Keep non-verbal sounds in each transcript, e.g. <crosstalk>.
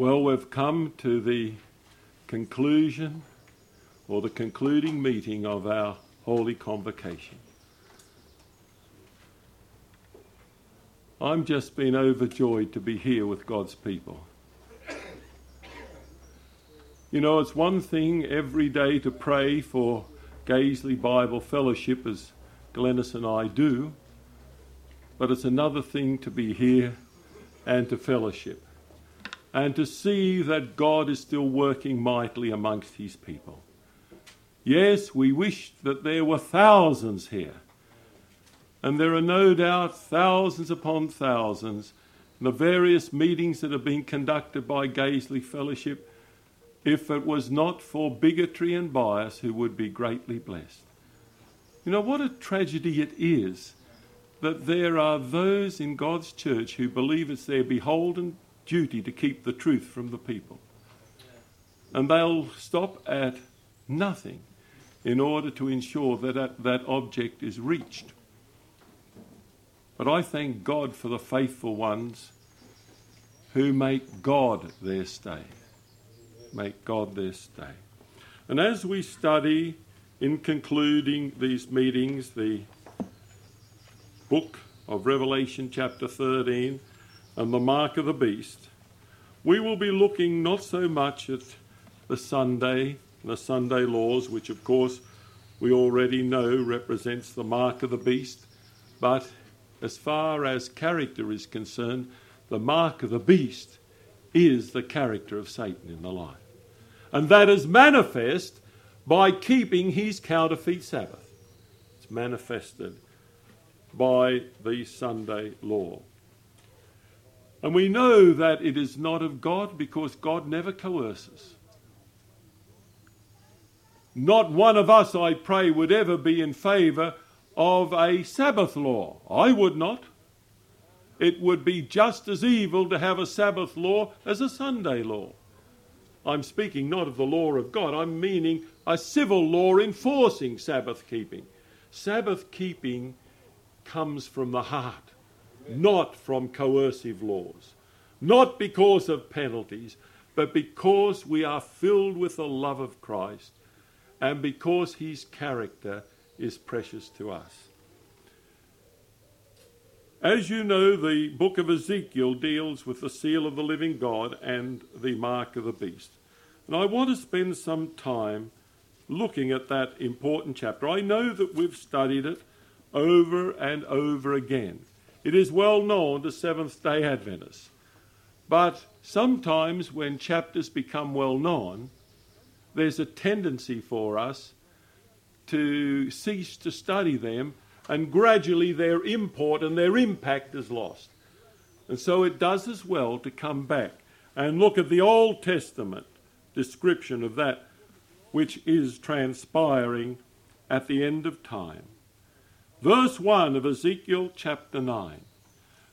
Well, we've come to the conclusion or the concluding meeting of our Holy Convocation. I'm just been overjoyed to be here with God's people. You know, it's one thing every day to pray for Gazeley Bible Fellowship, as Glennis and I do, but it's another thing to be here and to fellowship and to see that God is still working mightily amongst his people. Yes, we wish that there were thousands here. And there are no doubt thousands upon thousands in the various meetings that have been conducted by Gazeley Fellowship, if it was not for bigotry and bias, who would be greatly blessed. You know, what a tragedy it is that there are those in God's church who believe it's their beholden duty to keep the truth from the people. And they'll stop at nothing in order to ensure that that, that object is reached. But I thank God for the faithful ones who make God their stay. Make God their stay. And as we study in concluding these meetings the book of Revelation, chapter 13, and the mark of the beast, we will be looking not so much at the Sunday, the Sunday laws, which of course we already know represents the mark of the beast, but as far as character is concerned, the mark of the beast is the character of Satan in the life. And that is manifest by keeping his counterfeit Sabbath. It's manifested by the Sunday law. And we know that it is not of God because God never coerces. Not one of us, I pray, would ever be in favour of a Sabbath law. I would not. It would be just as evil to have a Sabbath law as a Sunday law. I'm speaking not of the law of God, I'm meaning a civil law enforcing Sabbath keeping. Sabbath keeping comes from the heart, not from coercive laws. Not because of penalties, but because we are filled with the love of Christ and because his character is precious to us. As you know, the book of Ezekiel deals with the seal of the living God and the mark of the beast. And I want to spend some time looking at that important chapter. I know that we've studied it over and over again. It is well known to Seventh day Adventists. But sometimes when chapters become well known, there's a tendency for us to cease to study them, and gradually their import and their impact is lost. And so it does as well to come back and look at the Old Testament description of that which is transpiring at the end of time. Verse 1 of Ezekiel chapter 9.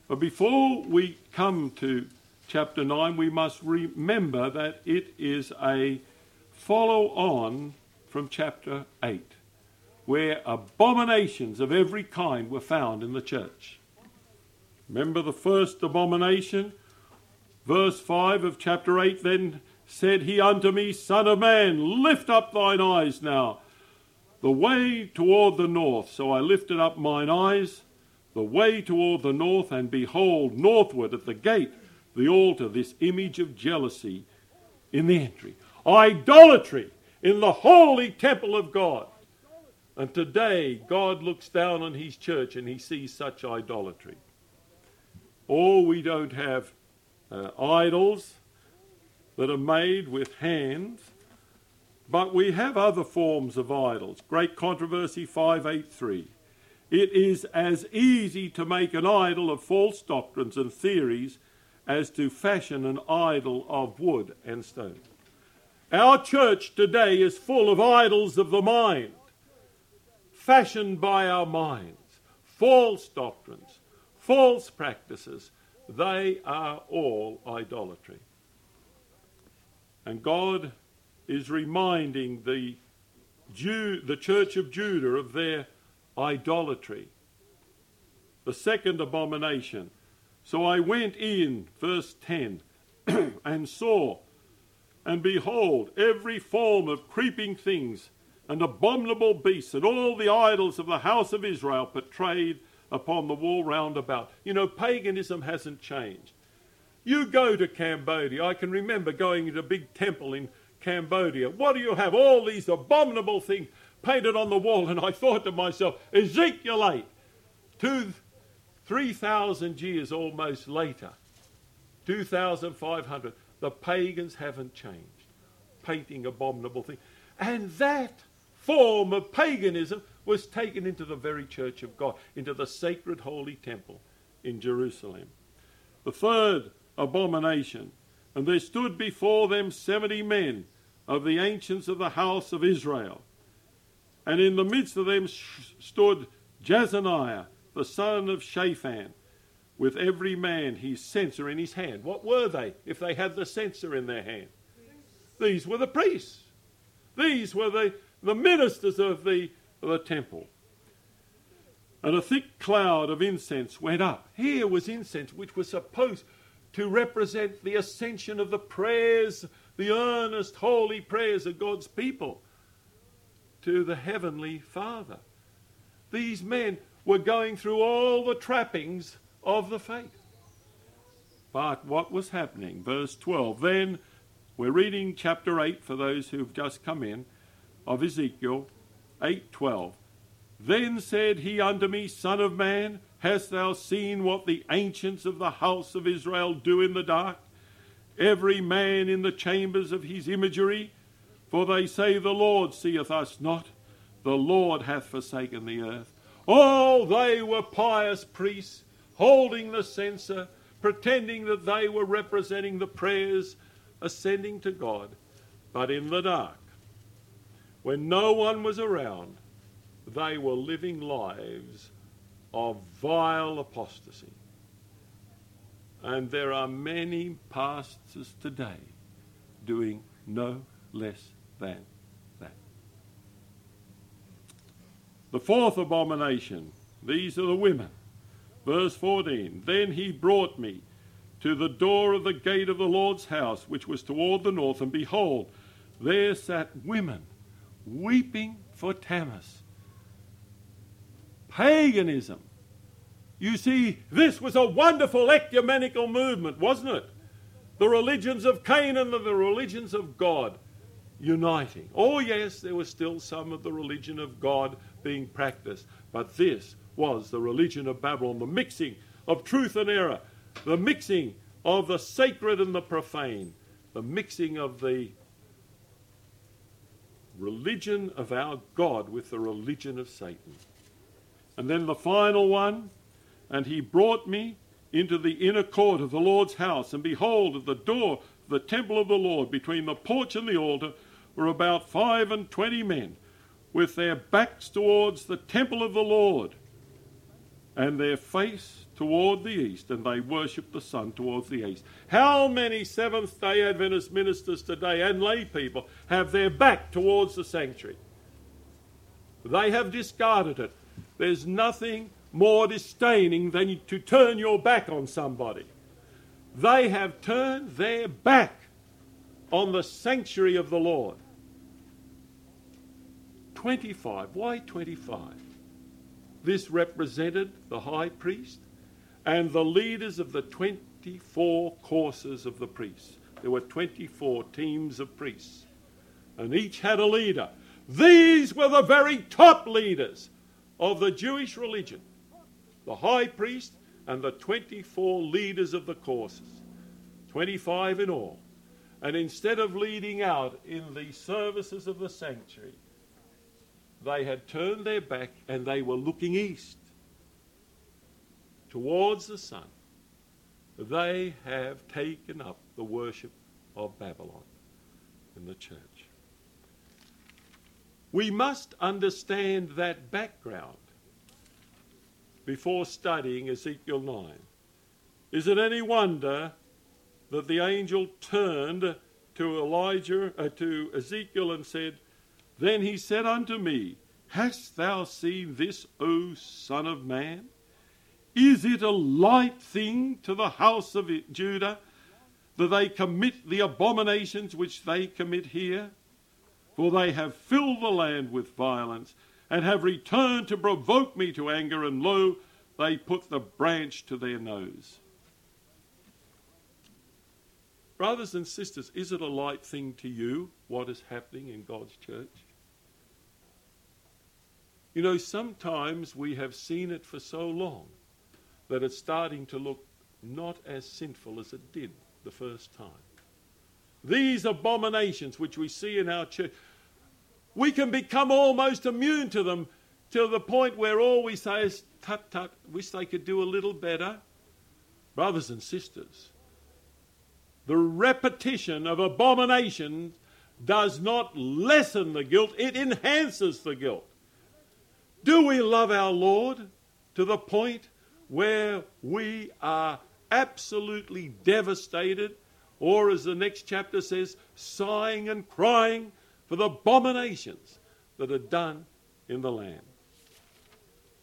But before we come to chapter 9, we must remember that it is a follow on from chapter 8, where abominations of every kind were found in the church. Remember the first abomination? Verse 5 of chapter 8 Then said he unto me, Son of man, lift up thine eyes now, the way toward the north. So I lifted up mine eyes, the way toward the north, and behold, northward at the gate, the altar, this image of jealousy in the entry idolatry in the holy temple of God. And today, God looks down on his church and he sees such idolatry. Oh, we don't have uh, idols that are made with hands, but we have other forms of idols. Great Controversy 583. It is as easy to make an idol of false doctrines and theories as to fashion an idol of wood and stone. Our church today is full of idols of the mind, fashioned by our minds, false doctrines, false practices. They are all idolatry. And God is reminding the Jew, the church of Judah of their idolatry. The second abomination. So I went in, verse 10, <clears throat> and saw, and behold, every form of creeping things and abominable beasts and all the idols of the house of Israel portrayed upon the wall round about. You know, paganism hasn't changed. You go to Cambodia. I can remember going into a big temple in Cambodia. What do you have? All these abominable things painted on the wall. And I thought to myself, Ezekiel 8, two, 3,000 years almost later, 2,500, the pagans haven't changed, painting abominable things. And that form of paganism was taken into the very church of God, into the sacred holy temple in Jerusalem. The third abomination, and there stood before them seventy men of the ancients of the house of Israel. And in the midst of them stood Jaazaniah, the son of Shaphan, with every man his censer in his hand. What were they if they had the censer in their hand? These were the priests. These were the the ministers of the, of the temple. And a thick cloud of incense went up. Here was incense which was supposed to represent the ascension of the prayers, the earnest, holy prayers of God's people to the Heavenly Father. These men were going through all the trappings of the faith. But what was happening? Verse 12. Then we're reading chapter 8 for those who've just come in of Ezekiel 8:12. Then said he unto me, Son of man, hast thou seen what the ancients of the house of Israel do in the dark? Every man in the chambers of his imagery, for they say, The Lord seeth us not, the Lord hath forsaken the earth. Oh, they were pious priests, holding the censer, pretending that they were representing the prayers ascending to God, but in the dark when no one was around, they were living lives of vile apostasy. And there are many pastors today doing no less than that. The fourth abomination, these are the women. Verse 14 Then he brought me to the door of the gate of the Lord's house, which was toward the north, and behold, there sat women weeping for Tammuz. Paganism. You see, this was a wonderful ecumenical movement, wasn't it? The religions of Canaan and the religions of God uniting. Oh, yes, there was still some of the religion of God being practiced, but this was the religion of Babylon, the mixing of truth and error, the mixing of the sacred and the profane, the mixing of the religion of our God with the religion of Satan. And then the final one, and he brought me into the inner court of the Lord's house, and behold, at the door of the temple of the Lord, between the porch and the altar, were about five and twenty men, with their backs towards the temple of the Lord, and their face toward the east, and they worshipped the sun towards the east. How many Seventh day Adventist ministers today and lay people have their back towards the sanctuary? They have discarded it. There's nothing more disdaining than to turn your back on somebody. They have turned their back on the sanctuary of the Lord. 25. Why 25? This represented the high priest, and the leaders of the 24 courses of the priests. There were 24 teams of priests, and each had a leader. These were the very top leaders of the Jewish religion the high priest and the 24 leaders of the courses, 25 in all. And instead of leading out in the services of the sanctuary, they had turned their back and they were looking east towards the sun, they have taken up the worship of Babylon in the church. We must understand that background before studying Ezekiel 9. Is it any wonder that the angel turned to Elijah, uh, to Ezekiel, and said, Then he said unto me, Hast thou seen this, O Son of Man? Is it a light thing to the house of Judah that they commit the abominations which they commit here? For they have filled the land with violence, and have returned to provoke me to anger, and lo, they put the branch to their nose. Brothers and sisters, is it a light thing to you what is happening in God's church? You know, sometimes we have seen it for so long that it's starting to look not as sinful as it did the first time. These abominations which we see in our church, we can become almost immune to them to the point where all we say is, tut tut, wish they could do a little better. Brothers and sisters, the repetition of abominations does not lessen the guilt, it enhances the guilt. Do we love our Lord to the point where we are absolutely devastated, or as the next chapter says, sighing and crying for the abominations that are done in the land?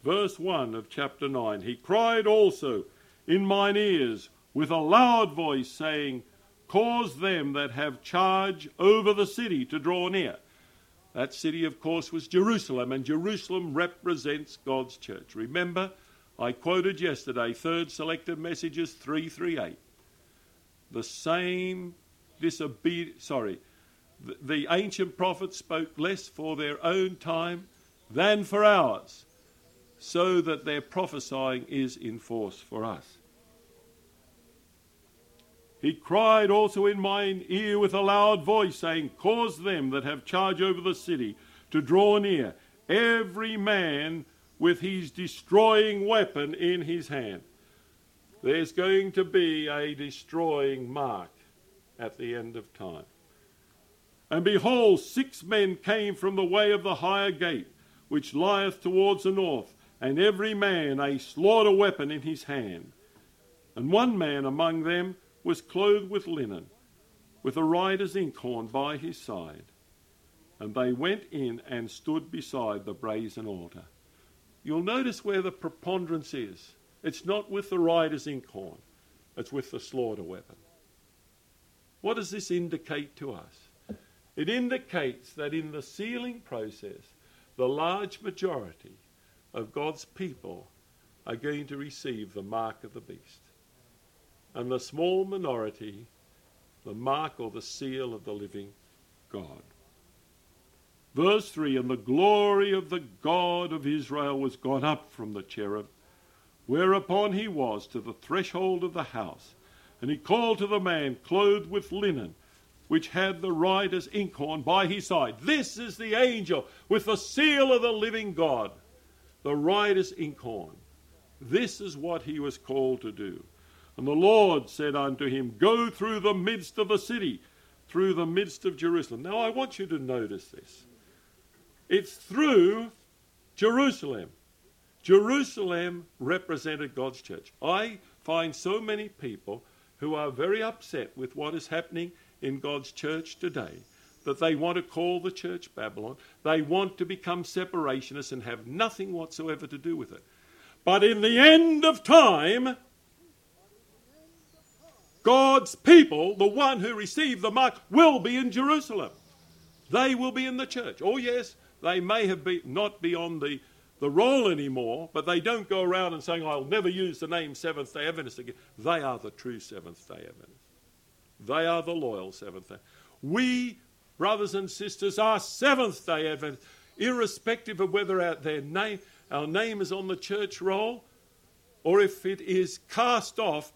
Verse 1 of chapter 9 He cried also in mine ears with a loud voice, saying, Cause them that have charge over the city to draw near. That city, of course, was Jerusalem, and Jerusalem represents God's church. Remember, I quoted yesterday, third selected messages 338. The same disobedient, sorry, the, ancient prophets spoke less for their own time than for ours, so that their prophesying is in force for us. He cried also in mine ear with a loud voice, saying, Cause them that have charge over the city to draw near, every man with his destroying weapon in his hand. There's going to be a destroying mark at the end of time. And behold, six men came from the way of the higher gate, which lieth towards the north, and every man a slaughter weapon in his hand. And one man among them was clothed with linen, with a writer's inkhorn by his side. And they went in and stood beside the brazen altar. You'll notice where the preponderance is. It's not with the writer's inkhorn, it's with the slaughter weapon. What does this indicate to us? It indicates that in the sealing process, the large majority of God's people are going to receive the mark of the beast and the small minority the mark or the seal of the living God. Verse 3 And the glory of the God of Israel was gone up from the cherub, whereupon he was to the threshold of the house. And he called to the man clothed with linen, which had the writer's inkhorn by his side. This is the angel with the seal of the living God, the writer's inkhorn. This is what he was called to do. And the Lord said unto him, Go through the midst of the city, through the midst of Jerusalem. Now I want you to notice this. It's through Jerusalem. Jerusalem represented God's church. I find so many people who are very upset with what is happening in God's church today that they want to call the church Babylon. They want to become separationists and have nothing whatsoever to do with it. But in the end of time, God's people, the one who received the mark, will be in Jerusalem. They will be in the church. Oh, yes, they may have be, not be on the, the roll anymore, but they don't go around and saying, I'll never use the name Seventh day Adventist again. They are the true Seventh day Adventists. They are the loyal Seventh day. We, brothers and sisters, are Seventh day Adventists, irrespective of whether our, their name, our name is on the church roll or if it is cast off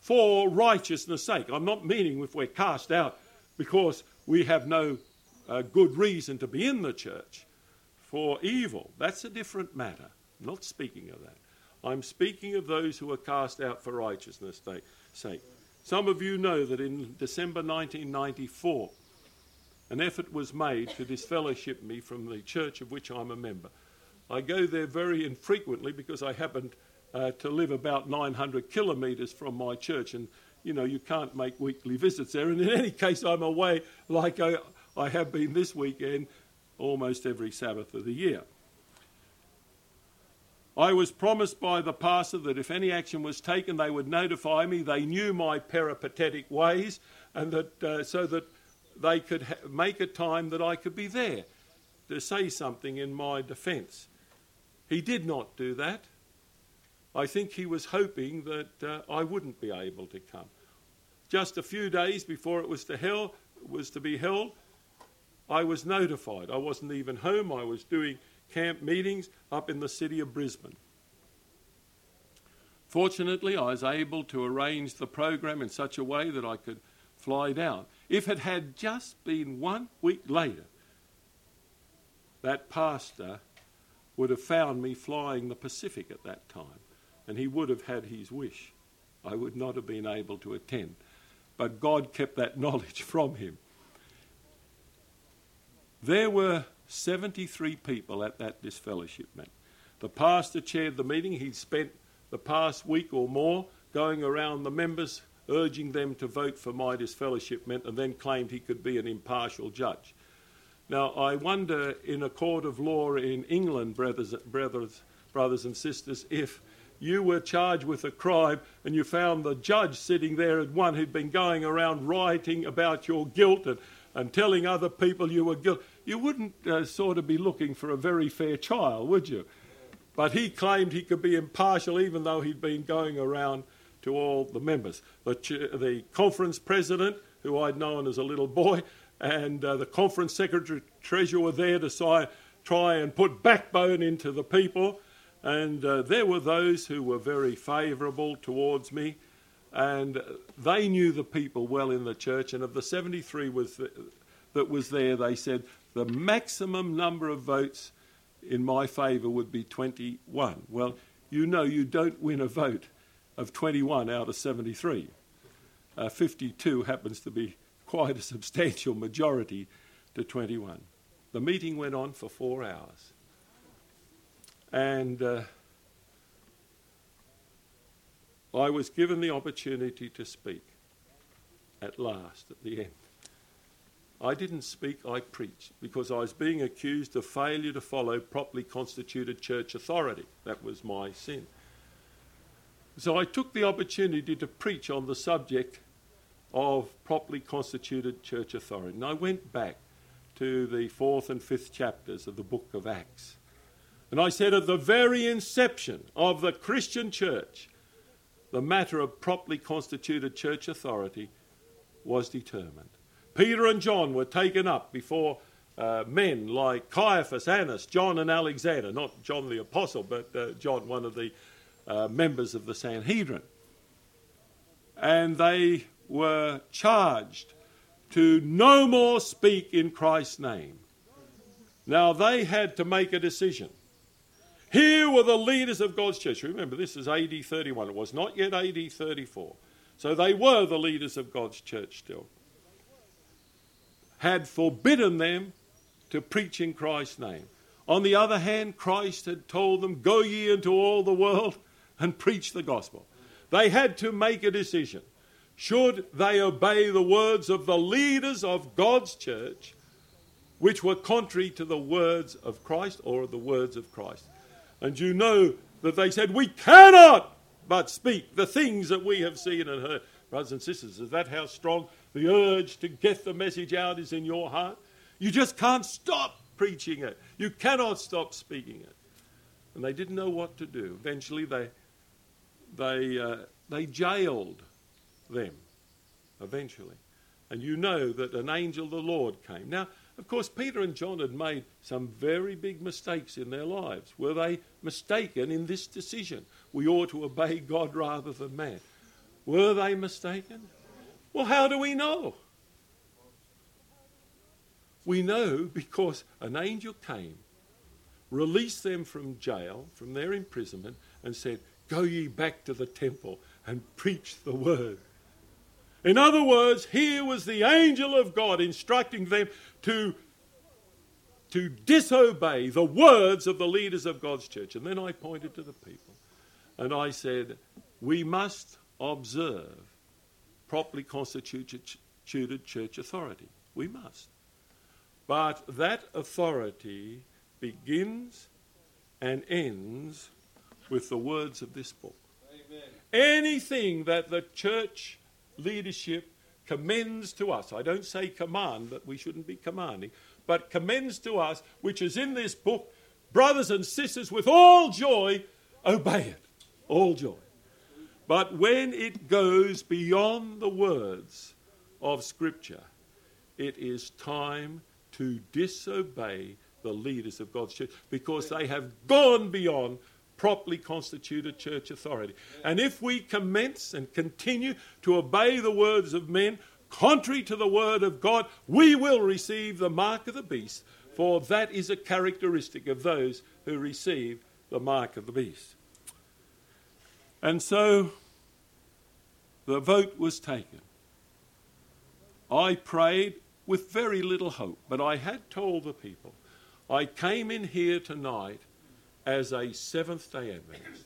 for righteousness' sake. I'm not meaning if we're cast out because we have no uh, good reason to be in the church for evil. That's a different matter. I'm not speaking of that. I'm speaking of those who are cast out for righteousness' sake. Some of you know that in December 1994, an effort was made to disfellowship me from the church of which I'm a member. I go there very infrequently because I happened uh, to live about 900 kilometres from my church, and you know you can't make weekly visits there. And in any case, I'm away like I, I have been this weekend, almost every Sabbath of the year. I was promised by the pastor that if any action was taken, they would notify me. They knew my peripatetic ways, and that uh, so that they could ha- make a time that I could be there to say something in my defence. He did not do that. I think he was hoping that uh, I wouldn't be able to come. Just a few days before it was to, hell, was to be held, I was notified. I wasn't even home. I was doing camp meetings up in the city of Brisbane. Fortunately, I was able to arrange the program in such a way that I could fly down. If it had just been one week later, that pastor would have found me flying the Pacific at that time, and he would have had his wish. I would not have been able to attend. But God kept that <laughs> knowledge from him. There were 73 people at that disfellowship meeting. The pastor chaired the meeting. He'd spent the past week or more going around the members, urging them to vote for my disfellowshipment, and then claimed he could be an impartial judge. Now, I wonder in a court of law in England, brothers, brothers, brothers and sisters, if you were charged with a crime and you found the judge sitting there as one who'd been going around writing about your guilt and, and telling other people you were guilty you wouldn't uh, sort of be looking for a very fair trial, would you? But he claimed he could be impartial even though he'd been going around to all the members. The, ch- the conference president, who I'd known as a little boy, and uh, the conference secretary treasurer were there to si- try and put backbone into the people. And uh, there were those who were very favourable towards me, and they knew the people well in the church. And of the 73 was th- that was there, they said the maximum number of votes in my favour would be 21. Well, you know you don't win a vote of 21 out of 73. Uh, 52 happens to be quite a substantial majority to 21. The meeting went on for four hours. And uh, I was given the opportunity to speak at last, at the end. I didn't speak, I preached, because I was being accused of failure to follow properly constituted church authority. That was my sin. So I took the opportunity to preach on the subject of properly constituted church authority. And I went back to the fourth and fifth chapters of the book of Acts. And I said, at the very inception of the Christian church, the matter of properly constituted church authority was determined. Peter and John were taken up before uh, men like Caiaphas, Annas, John, and Alexander. Not John the Apostle, but uh, John, one of the uh, members of the Sanhedrin. And they were charged to no more speak in Christ's name. Now they had to make a decision. Here were the leaders of God's church. Remember, this is AD 31. It was not yet AD 34. So they were the leaders of God's church still had forbidden them to preach in Christ's name. On the other hand, Christ had told them, Go ye into all the world and preach the gospel. They had to make a decision. Should they obey the words of the leaders of God's church, which were contrary to the words of Christ or the words of Christ? And you know that they said, We cannot but speak the things that we have seen and heard. Brothers and sisters, is that how strong the urge to get the message out is in your heart. You just can't stop preaching it. You cannot stop speaking it. And they didn't know what to do. Eventually, they, they, uh, they jailed them. Eventually. And you know that an angel of the Lord came. Now, of course, Peter and John had made some very big mistakes in their lives. Were they mistaken in this decision? We ought to obey God rather than man. Were they mistaken? Well, how do we know? We know because an angel came, released them from jail, from their imprisonment, and said, Go ye back to the temple and preach the word. In other words, here was the angel of God instructing them to, to disobey the words of the leaders of God's church. And then I pointed to the people and I said, We must observe properly constituted church authority. We must. But that authority begins and ends with the words of this book. Amen. Anything that the church leadership commends to us, I don't say command, that we shouldn't be commanding, but commends to us, which is in this book, brothers and sisters, with all joy, obey it. All joy. But when it goes beyond the words of Scripture, it is time to disobey the leaders of God's church because they have gone beyond properly constituted church authority. And if we commence and continue to obey the words of men, contrary to the word of God, we will receive the mark of the beast, for that is a characteristic of those who receive the mark of the beast. And so the vote was taken. I prayed with very little hope, but I had told the people I came in here tonight as a Seventh day Adventist.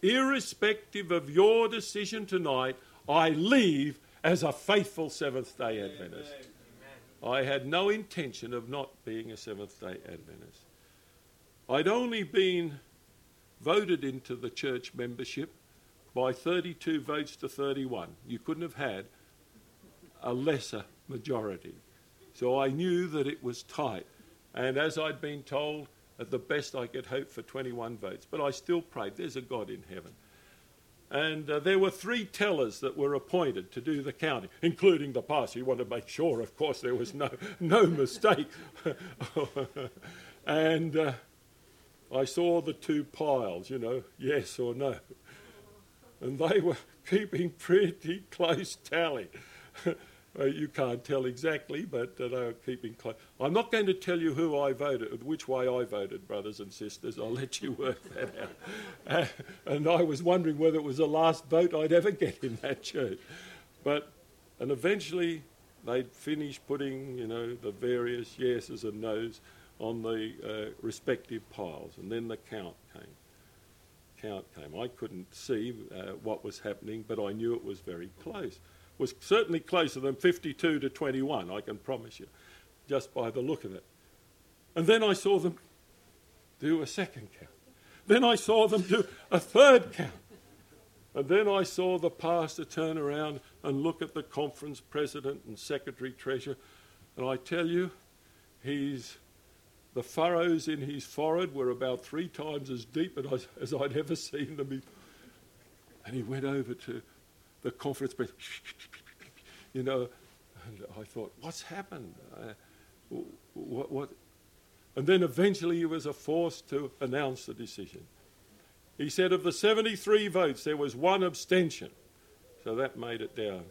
Irrespective of your decision tonight, I leave as a faithful Seventh day Adventist. I had no intention of not being a Seventh day Adventist. I'd only been voted into the church membership by 32 votes to 31. You couldn't have had a lesser majority. So I knew that it was tight. And as I'd been told, at the best I could hope for 21 votes. But I still prayed, there's a God in heaven. And uh, there were three tellers that were appointed to do the counting, including the pastor. You want to make sure, of course, there was no, <laughs> no mistake. <laughs> and uh, I saw the two piles, you know, yes or no. And they were keeping pretty close tally. You can't tell exactly, but uh, they were keeping close. I'm not going to tell you who I voted, which way I voted, brothers and sisters. I'll let you work that out. Uh, and I was wondering whether it was the last vote I'd ever get in that church. But, and eventually they'd finished putting, you know, the various yeses and nos on the uh, respective piles, and then the count came. Came. I couldn't see uh, what was happening, but I knew it was very close was certainly closer than 52 to 21, I can promise you, just by the look of it. And then I saw them do a second count. Then I saw them do a third count. And then I saw the pastor turn around and look at the conference president and secretary treasurer. And I tell you, he's, the furrows in his forehead were about three times as deep as, as I'd ever seen them. And he went over to the conference press, you know, and I thought, what's happened? Uh, what, what? And then eventually he was forced to announce the decision. He said of the 73 votes, there was one abstention. So that made it down.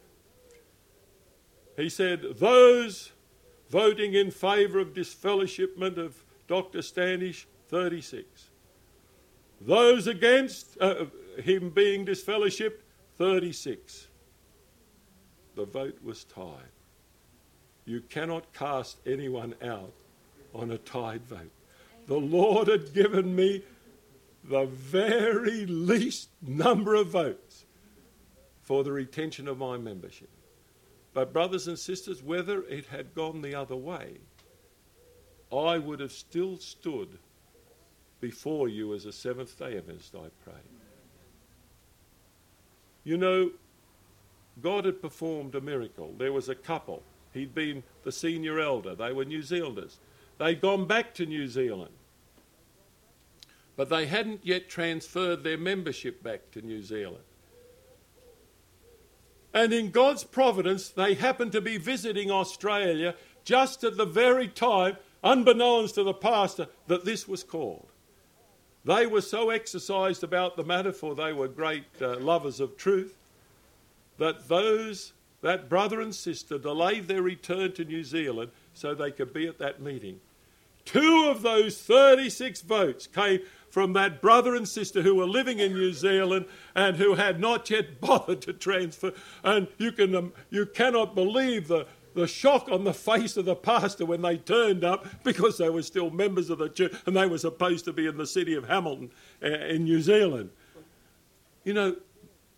He said, those voting in favour of disfellowshipment of Dr. Standish, 36. Those against uh, him being disfellowshipped, 36. The vote was tied. You cannot cast anyone out on a tied vote. The Lord had given me the very least number of votes for the retention of my membership. But, brothers and sisters, whether it had gone the other way, I would have still stood before you as a Seventh day Adventist, I pray. You know, God had performed a miracle. There was a couple. He'd been the senior elder. They were New Zealanders. They'd gone back to New Zealand. But they hadn't yet transferred their membership back to New Zealand. And in God's providence, they happened to be visiting Australia just at the very time, unbeknownst to the pastor, that this was called. They were so exercised about the matter, for they were great uh, lovers of truth, that those, that brother and sister, delayed their return to New Zealand so they could be at that meeting. Two of those 36 votes came from that brother and sister who were living in New Zealand and who had not yet <laughs> bothered to transfer. And you, can, um, you cannot believe the, the shock on the face of the pastor when they turned up because they were still members of the church and they were supposed to be in the city of Hamilton uh, in New Zealand. You know,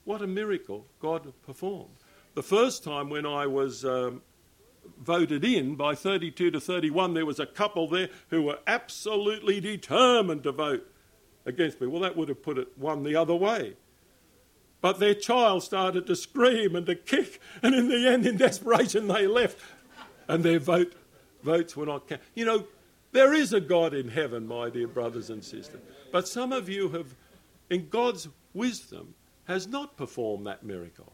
what a miracle God performed. The first time when I was um, voted in by 32 to 31, there was a couple there who were absolutely determined to vote against me. Well, that would have put it one the other way. But their child started to scream and to kick, and in the end, in desperation, they left, and their vote, votes were not counted. You know, there is a God in heaven, my dear brothers and sisters. But some of you have, in God's wisdom, has not performed that miracle.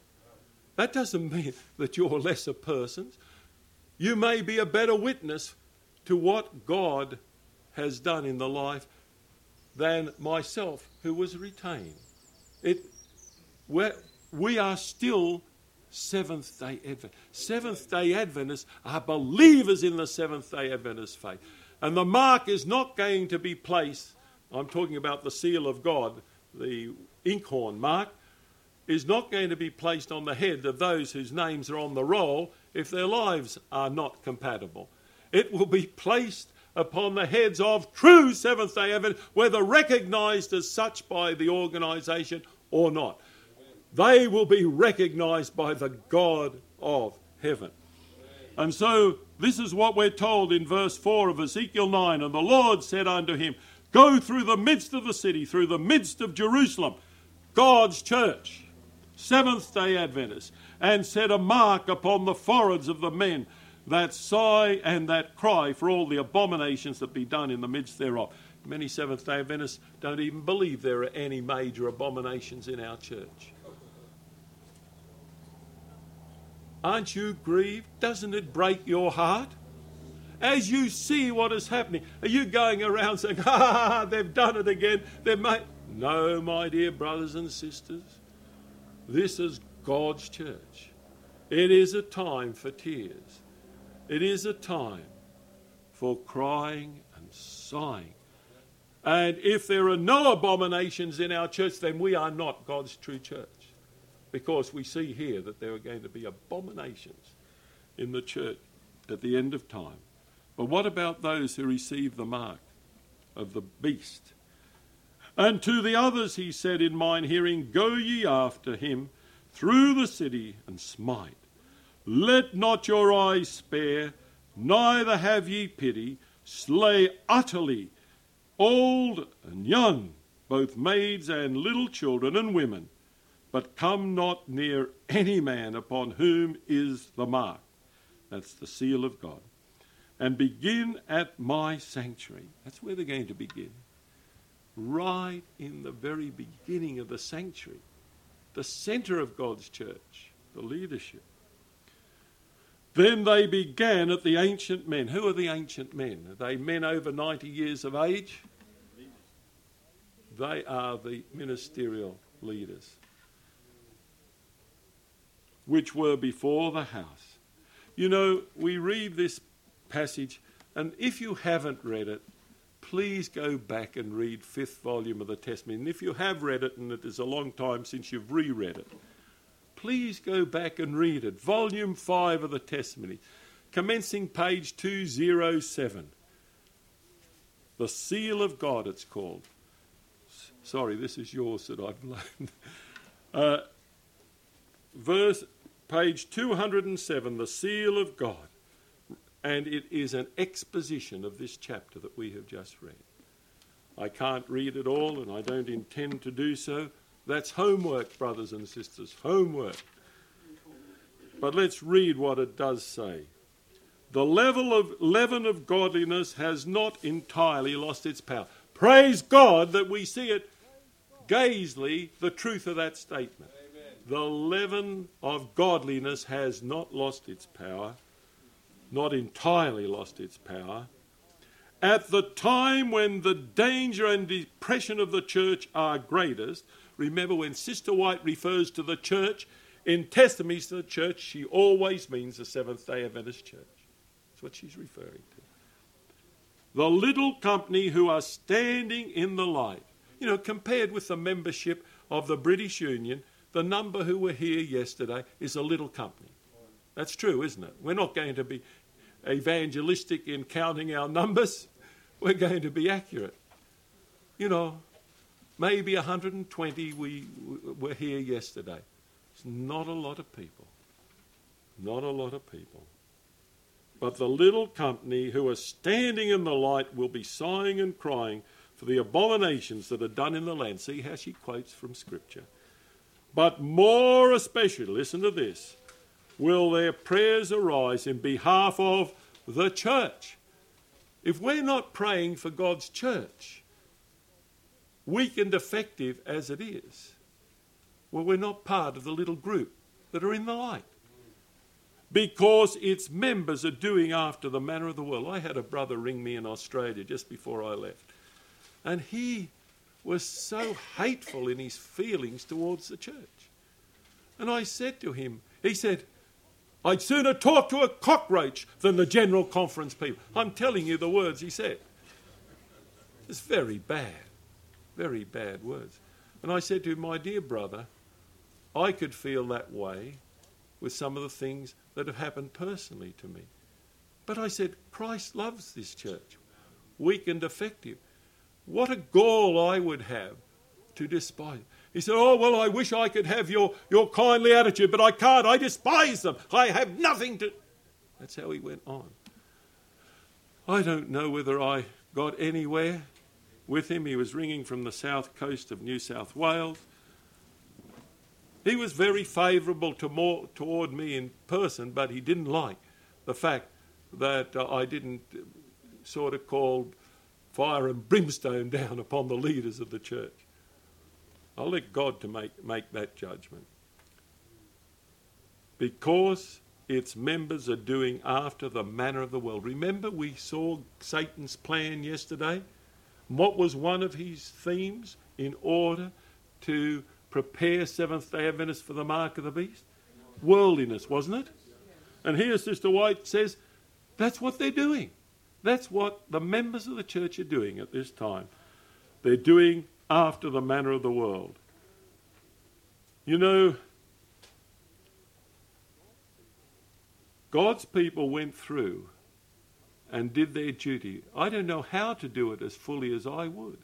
That doesn't mean that you're lesser persons. You may be a better witness to what God has done in the life than myself, who was retained. It, we are still Seventh day Adventists. Seventh day Adventists are believers in the Seventh day Adventist faith. And the mark is not going to be placed, I'm talking about the seal of God, the inkhorn mark, is not going to be placed on the head of those whose names are on the roll if their lives are not compatible. It will be placed upon the heads of true Seventh day Adventists, whether recognised as such by the organisation or not. They will be recognised by the God of heaven. And so, this is what we're told in verse 4 of Ezekiel 9. And the Lord said unto him, Go through the midst of the city, through the midst of Jerusalem, God's church, Seventh day Adventists, and set a mark upon the foreheads of the men that sigh and that cry for all the abominations that be done in the midst thereof. Many Seventh day Adventists don't even believe there are any major abominations in our church. Aren't you grieved? Doesn't it break your heart? As you see what is happening, are you going around saying, ha ha ha, they've done it again? They've made. No, my dear brothers and sisters. This is God's church. It is a time for tears. It is a time for crying and sighing. And if there are no abominations in our church, then we are not God's true church. Because we see here that there are going to be abominations in the church at the end of time. But what about those who receive the mark of the beast? And to the others he said in mine hearing, Go ye after him through the city and smite. Let not your eyes spare, neither have ye pity. Slay utterly old and young, both maids and little children and women, but come not near any man upon whom is the mark. That's the seal of God. And begin at my sanctuary. That's where they're going to begin. Right in the very beginning of the sanctuary the center of God's church, the leadership. Then they began at the ancient men. Who are the ancient men? Are they men over 90 years of age? They are the ministerial leaders, which were before the house. You know, we read this passage, and if you haven't read it, please go back and read fifth volume of the Testament. And if you have read it and it is a long time since you've reread it, please go back and read it. Volume 5 of the Testimony, commencing page 207. The seal of God, it's called. Sorry, this is yours that I've <laughs> loaned. Uh, verse, page 207, the seal of God. And it is an exposition of this chapter that we have just read. I can't read it all, and I don't intend to do so. That's homework, brothers and sisters, homework. But let's read what it does say. The level of leaven of godliness has not entirely lost its power. Praise God that we see it Gazeley, the truth of that statement. Amen. The leaven of godliness has not lost its power not entirely lost its power, at the time when the danger and depression of the church are greatest, remember when Sister White refers to the church in testimonies to the church, she always means the Seventh day Adventist church. That's what she's referring to. The little company who are standing in the light. You know, compared with the membership of the British Union, the number who were here yesterday is a little company. That's true, isn't it? We're not going to be evangelistic in counting our numbers. <laughs> We're going to be accurate. You know, maybe 120 we were here yesterday. It's not a lot of people. Not a lot of people. But the little company who are standing in the light will be sighing and crying for the abominations that are done in the land. See how she quotes from Scripture. But more especially, listen to this, will their prayers arise in behalf of the church. If we're not praying for God's church, weak and defective as it is, well, we're not part of the little group that are in the light. Because its members are doing after the manner of the world. I had a brother ring me in Australia just before I left, and he was so hateful in his feelings towards the church. And I said to him, he said, I'd sooner talk to a cockroach than the General Conference people. I'm telling you the words he said. It's very bad, very bad words. And I said to him, My dear brother, I could feel that way with some of the things that have happened personally to me. But I said, Christ loves this church, weak and defective. What a gall I would have to despise. He said, Oh, well, I wish I could have your, your kindly attitude, but I can't. I despise them. I have nothing to. That's how he went on. I don't know whether I got anywhere with him. He was ringing from the south coast of New South Wales. He was very favourable to more, toward me in person, but he didn't like the fact that uh, I didn't uh, sort of call fire and brimstone <laughs> down upon the leaders of the church. I'll let God to make, make that judgment. Because its members are doing after the manner of the world. Remember, we saw Satan's plan yesterday? What was one of his themes in order to prepare Seventh day Adventists for the mark of the beast? Worldliness, wasn't it? And here Sister White says that's what they're doing. That's what the members of the church are doing at this time. They're doing after the manner of the world. You know, God's people went through and did their duty. I don't know how to do it as fully as I would.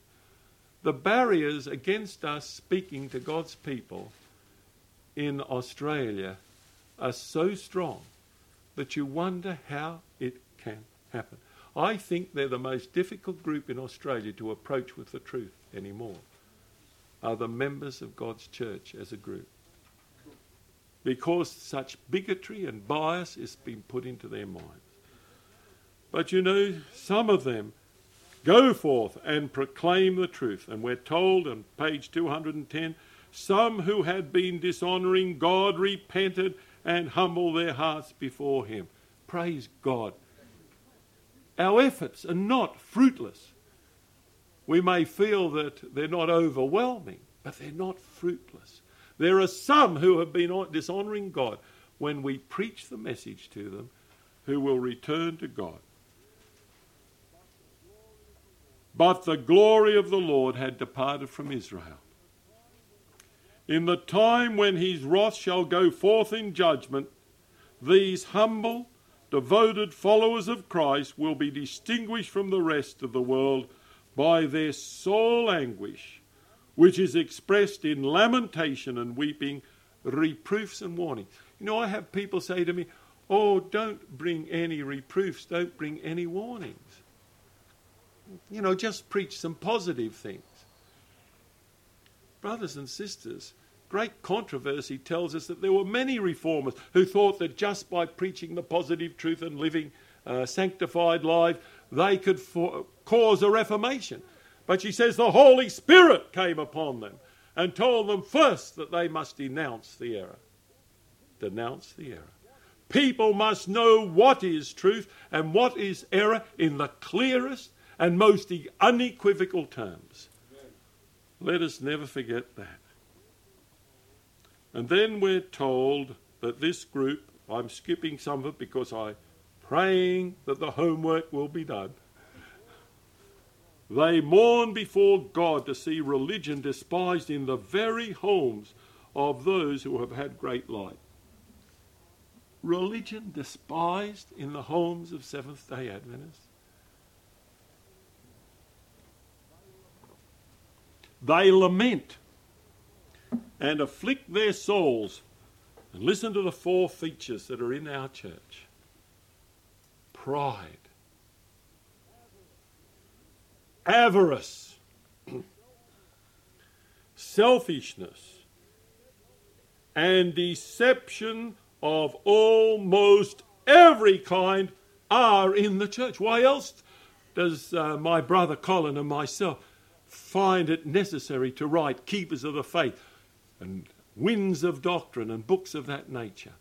The barriers against us speaking to God's people in Australia are so strong that you wonder how it can happen. I think they're the most difficult group in Australia to approach with the truth anymore, are the members of God's church as a group. Because such bigotry and bias is being put into their minds. But you know, some of them go forth and proclaim the truth. And we're told on page 210 some who had been dishonouring God repented and humbled their hearts before Him. Praise God. Our efforts are not fruitless. We may feel that they're not overwhelming, but they're not fruitless. There are some who have been dishonouring God when we preach the message to them who will return to God. But the glory of the Lord had departed from Israel. In the time when his wrath shall go forth in judgment, these humble, devoted followers of Christ will be distinguished from the rest of the world by their soul anguish, which is expressed in lamentation and weeping, reproofs and warnings. You know, I have people say to me, Oh, don't bring any reproofs, don't bring any warnings. You know, just preach some positive things. Brothers and sisters, great controversy tells us that there were many reformers who thought that just by preaching the positive truth and living a sanctified life, they could for- cause a reformation. But she says the Holy Spirit came upon them and told them first that they must denounce the error. Denounce the error. People must know what is truth and what is error in the clearest and most unequivocal terms. Let us never forget that. And then we're told that this group, I'm skipping some of it because I'm praying that the homework will be done. They mourn before God to see religion despised in the very homes of those who have had great light. Religion despised in the homes of Seventh day Adventists. They lament and afflict their souls. And listen to the four features that are in our church pride, avarice, selfishness, and deception of almost every kind are in the church. Why else does uh, my brother Colin and myself find it necessary to write Keepers of the Faith and Winds of Doctrine and books of that nature?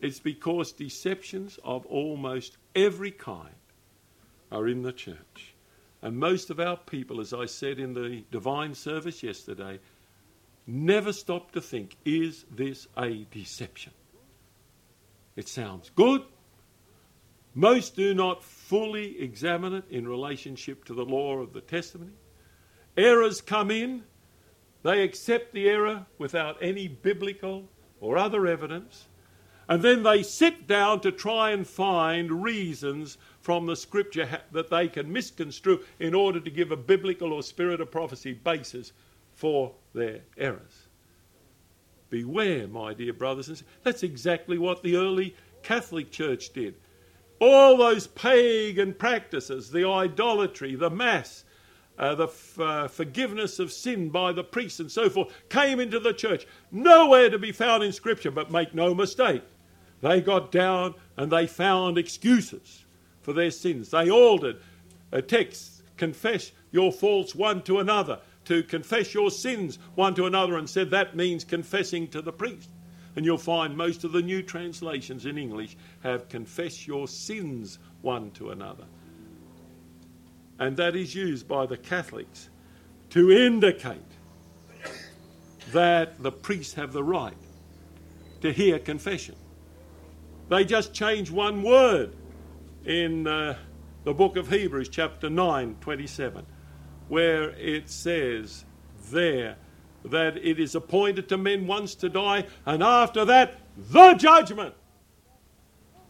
It's because deceptions of almost every kind are in the church. And most of our people, as I said in the divine service yesterday, never stop to think is this a deception? It sounds good. Most do not fully examine it in relationship to the law of the testimony. Errors come in, they accept the error without any biblical or other evidence, and then they sit down to try and find reasons from the scripture that they can misconstrue in order to give a biblical or spirit of prophecy basis for their errors. Beware, my dear brothers and sisters. That's exactly what the early Catholic Church did. All those pagan practices, the idolatry, the Mass, uh, the f- uh, forgiveness of sin by the priests, and so forth, came into the church. Nowhere to be found in Scripture, but make no mistake. They got down and they found excuses for their sins. They altered a text, confess your faults one to another, to confess your sins one to another, and said that means confessing to the priest. And you'll find most of the new translations in English have confess your sins one to another. And that is used by the Catholics to indicate that the priests have the right to hear confession. They just change one word in uh, the book of Hebrews, chapter 9, 27, where it says there that it is appointed to men once to die, and after that, the judgment.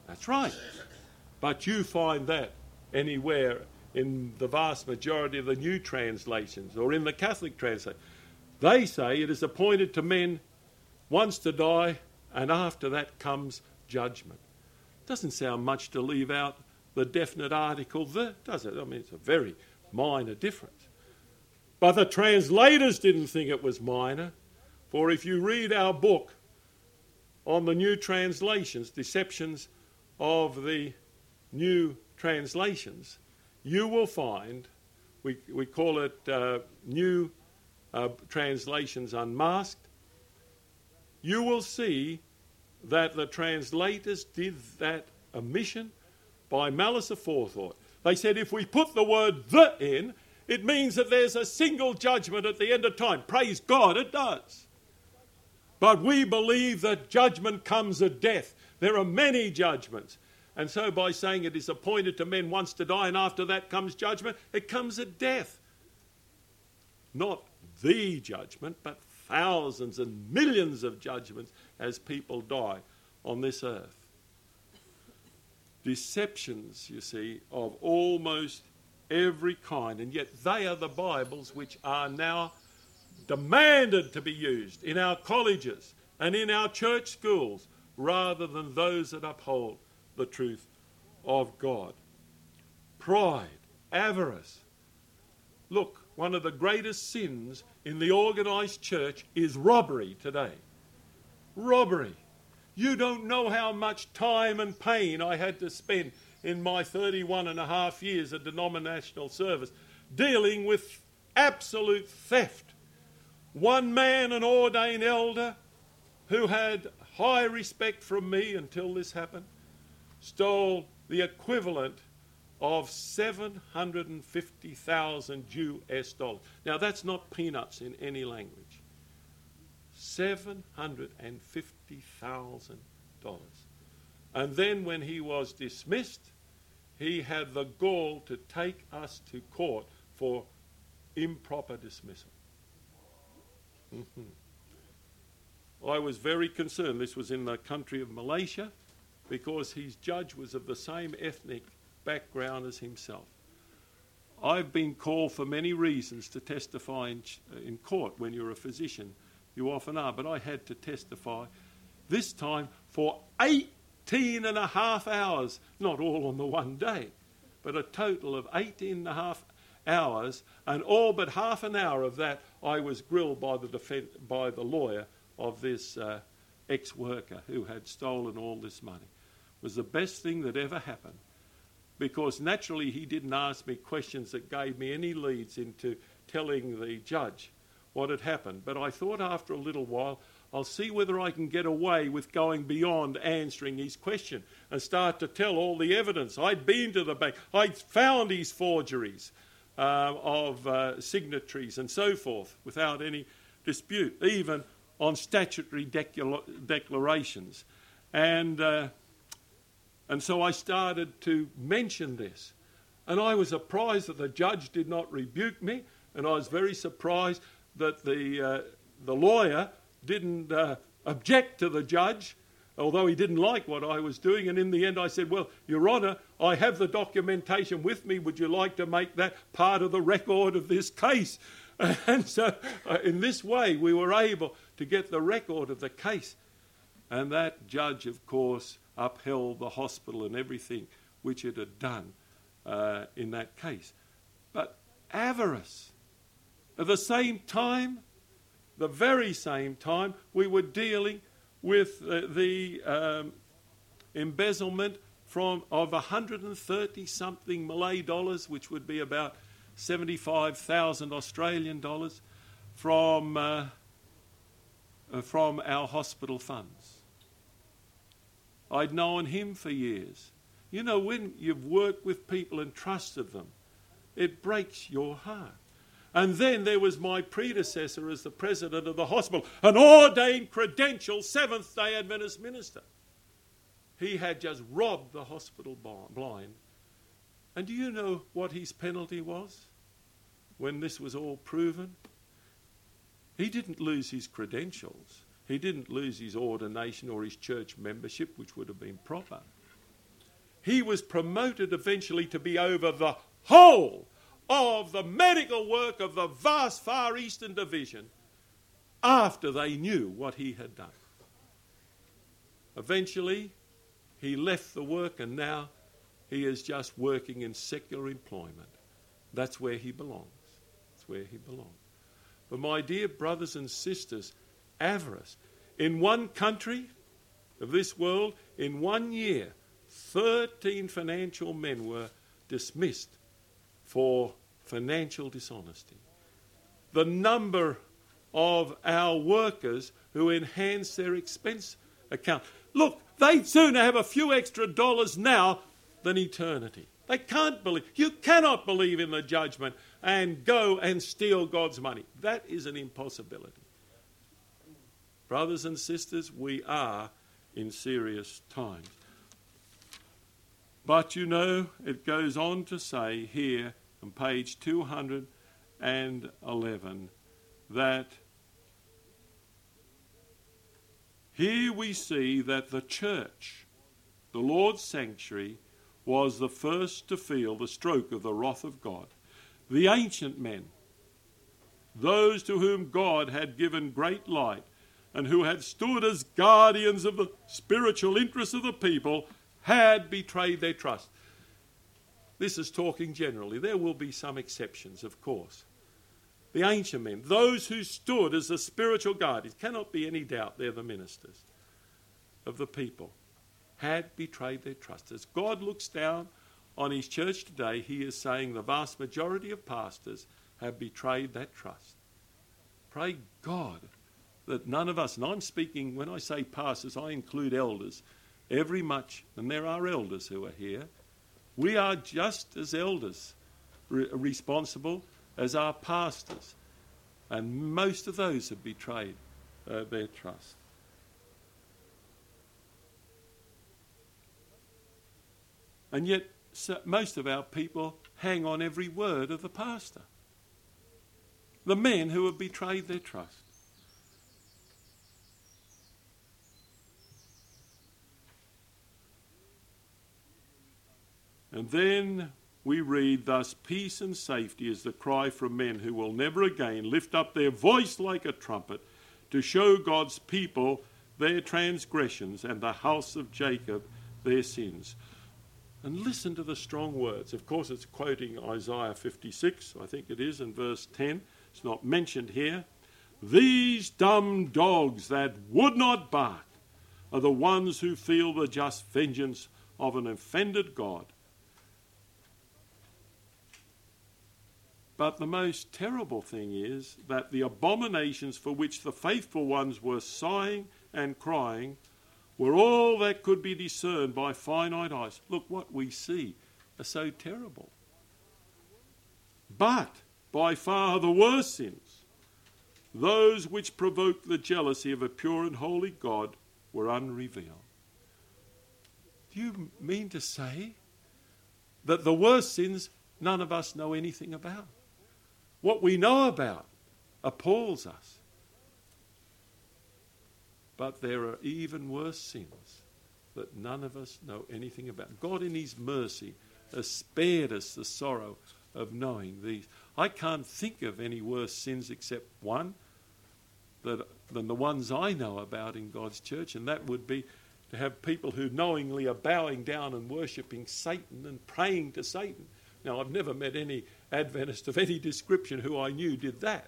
That's right. But you find that anywhere in the vast majority of the new translations or in the Catholic translation. They say it is appointed to men once to die, and after that comes judgment. Doesn't sound much to leave out the definite article the, does it? I mean, it's a very minor difference. But the translators didn't think it was minor, for if you read our book on the new translations, Deceptions of the New Translations, you will find, we, we call it uh, New uh, Translations Unmasked, you will see that the translators did that omission by malice aforethought. They said if we put the word the in, it means that there's a single judgment at the end of time. Praise God, it does. But we believe that judgment comes at death. There are many judgments. And so, by saying it is appointed to men once to die and after that comes judgment, it comes at death. Not the judgment, but thousands and millions of judgments as people die on this earth. Deceptions, you see, of almost every kind, and yet they are the Bibles which are now demanded to be used in our colleges and in our church schools rather than those that uphold the truth of God. Pride, avarice. Look, one of the greatest sins in the organized church is robbery today. Robbery. You don't know how much time and pain I had to spend in my 31 and a half years of denominational service dealing with absolute theft. One man, an ordained elder, who had high respect from me until this happened, stole the equivalent of 750,000 US dollars. Now, that's not peanuts in any language. $750,000. And then, when he was dismissed, he had the gall to take us to court for improper dismissal. Mm-hmm. I was very concerned. This was in the country of Malaysia because his judge was of the same ethnic background as himself. I've been called for many reasons to testify in, in court when you're a physician. You often are, but I had to testify this time for 18 and a half hours, not all on the one day, but a total of 18 and a half hours, and all but half an hour of that I was grilled by the, defen- by the lawyer of this uh, ex worker who had stolen all this money. Was the best thing that ever happened because naturally he didn't ask me questions that gave me any leads into telling the judge what had happened. But I thought after a little while, I'll see whether I can get away with going beyond answering his question and start to tell all the evidence. I'd been to the bank, I'd found his forgeries uh, of uh, signatories and so forth without any dispute, even on statutory declarations. And, uh, and so I started to mention this. And I was surprised that the judge did not rebuke me, and I was very surprised that the, uh, the lawyer didn't uh, object to the judge, although he didn't like what I was doing. And in the end, I said, Well, Your Honour, I have the documentation with me. Would you like to make that part of the record of this case? <laughs> And so, uh, in this way, we were able to get the record of the case. And that judge, of course, upheld the hospital and everything which it had done uh, in that case. But avarice. At the same time, the very same time, we were dealing with uh, the um, embezzlement from of 130 something Malay dollars, which would be about 75,000 Australian dollars, from uh, uh, from our hospital funds. I'd known him for years. You know, when you've worked with people and trusted them, it breaks your heart. And then there was my predecessor as the president of the hospital, an ordained, credentialed Seventh day Adventist minister. He had just robbed the hospital blind. And do you know what his penalty was when this was all proven? He didn't lose his credentials. He didn't lose his ordination or his church membership, which would have been proper. He was promoted eventually to be over the whole of the medical work of the vast Far Eastern Division after they knew what he had done. Eventually, he left the work and now he is just working in secular employment. That's where he belongs. That's where he belongs. But, my dear brothers and sisters, avarice. In one country of this world, in one year, 13 financial men were dismissed for financial dishonesty. The number of our workers who enhance their expense account. Look, they'd sooner have a few extra dollars now than eternity. They can't believe. You cannot believe in the judgment and go and steal God's money. That is an impossibility. Brothers and sisters, we are in serious times. But you know, it goes on to say here on page 211 that here we see that the church, the Lord's sanctuary, was the first to feel the stroke of the wrath of God. The ancient men, those to whom God had given great light and who had stood as guardians of the spiritual interests of the people, had betrayed their trust. This is talking generally. There will be some exceptions, of course. The ancient men, those who stood as the spiritual guardians, cannot be any doubt they're the ministers of the people, had betrayed their trust. As God looks down on his church today, he is saying the vast majority of pastors have betrayed that trust. Pray God that none of us, and I'm speaking when I say pastors, I include elders, every much, and there are elders who are here. We are just as elders re- responsible as our pastors, and most of those have betrayed uh, their trust. And yet, so most of our people hang on every word of the pastor. The men who have betrayed their trust. And then we read, Thus peace and safety is the cry from men who will never again lift up their voice like a trumpet to show God's people their transgressions and the house of Jacob their sins. And listen to the strong words. Of course, it's quoting Isaiah 56, I think it is, in verse 10. It's not mentioned here. These dumb dogs that would not bark are the ones who feel the just vengeance of an offended God. But the most terrible thing is that the abominations for which the faithful ones were sighing and crying were all that could be discerned by finite eyes. Look, what we see are so terrible. But by far the worst sins, those which provoke the jealousy of a pure and holy God, were unrevealed. Do you mean to say that the worst sins none of us know anything about? What we know about appalls us. But there are even worse sins that none of us know anything about. God, in His mercy, has spared us the sorrow of knowing these. I can't think of any worse sins except one that, than the ones I know about in God's church, and that would be to have people who knowingly are bowing down and worshipping Satan and praying to Satan. Now, I've never met any Adventist of any description who I knew did that.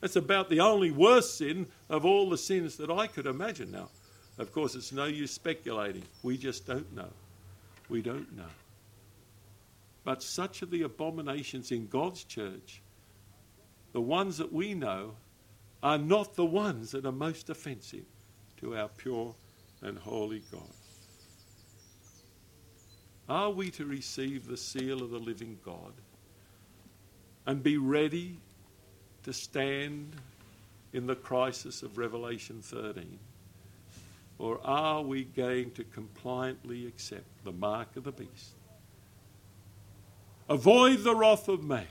That's about the only worst sin of all the sins that I could imagine. Now, of course, it's no use speculating. We just don't know. We don't know. But such are the abominations in God's church. The ones that we know are not the ones that are most offensive to our pure and holy God. Are we to receive the seal of the living God and be ready to stand in the crisis of Revelation 13? Or are we going to compliantly accept the mark of the beast? Avoid the wrath of man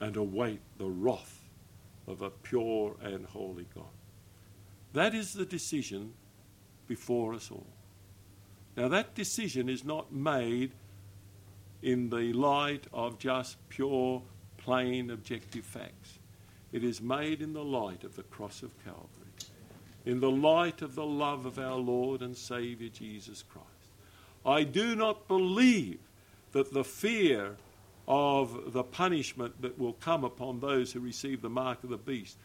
and await the wrath of a pure and holy God. That is the decision before us all. Now, that decision is not made in the light of just pure, plain, objective facts. It is made in the light of the cross of Calvary, in the light of the love of our Lord and Saviour Jesus Christ. I do not believe that the fear of the punishment that will come upon those who receive the mark of the beast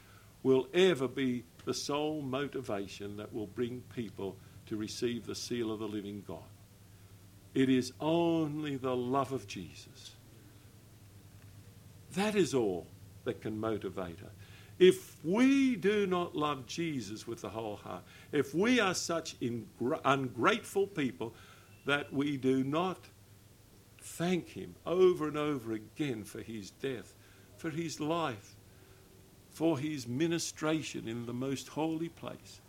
will ever be the sole motivation that will bring people to receive the seal of the living God. It is only the love of Jesus. That is all that can motivate us. If we do not love Jesus with the whole heart, if we are such ungrateful people that we do not thank Him over and over again for His death, for His life, for His ministration in the most holy place,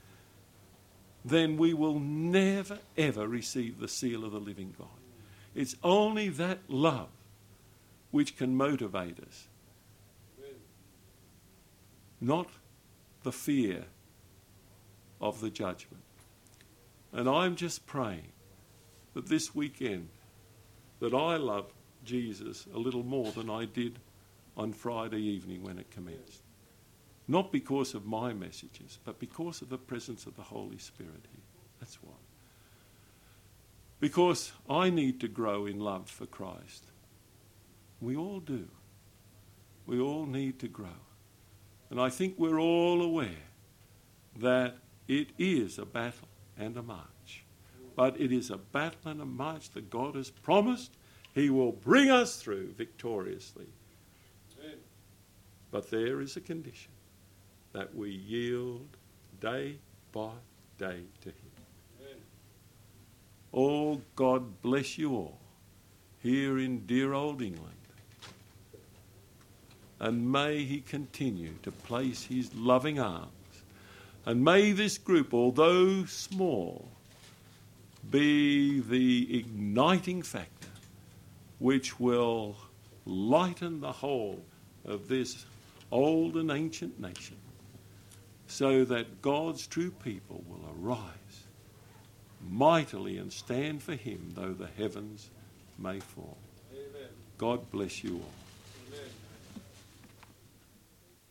then we will never ever receive the seal of the living God. It's only that love which can motivate us, not the fear of the judgment. And I'm just praying that this weekend that I love Jesus a little more than I did on Friday evening when it commenced. Not because of my messages, but because of the presence of the Holy Spirit here. That's why. Because I need to grow in love for Christ. We all do. We all need to grow. And I think we're all aware that it is a battle and a march. But it is a battle and a march that God has promised He will bring us through victoriously. But there is a condition that we yield day by day to Him. Amen. Oh, God bless you all here in dear old England. And may He continue to place His loving arms. And may this group, although small, be the igniting factor which will lighten the whole of this old and ancient nation so that God's true people will arise mightily and stand for him, though the heavens may fall. Amen. God bless you all.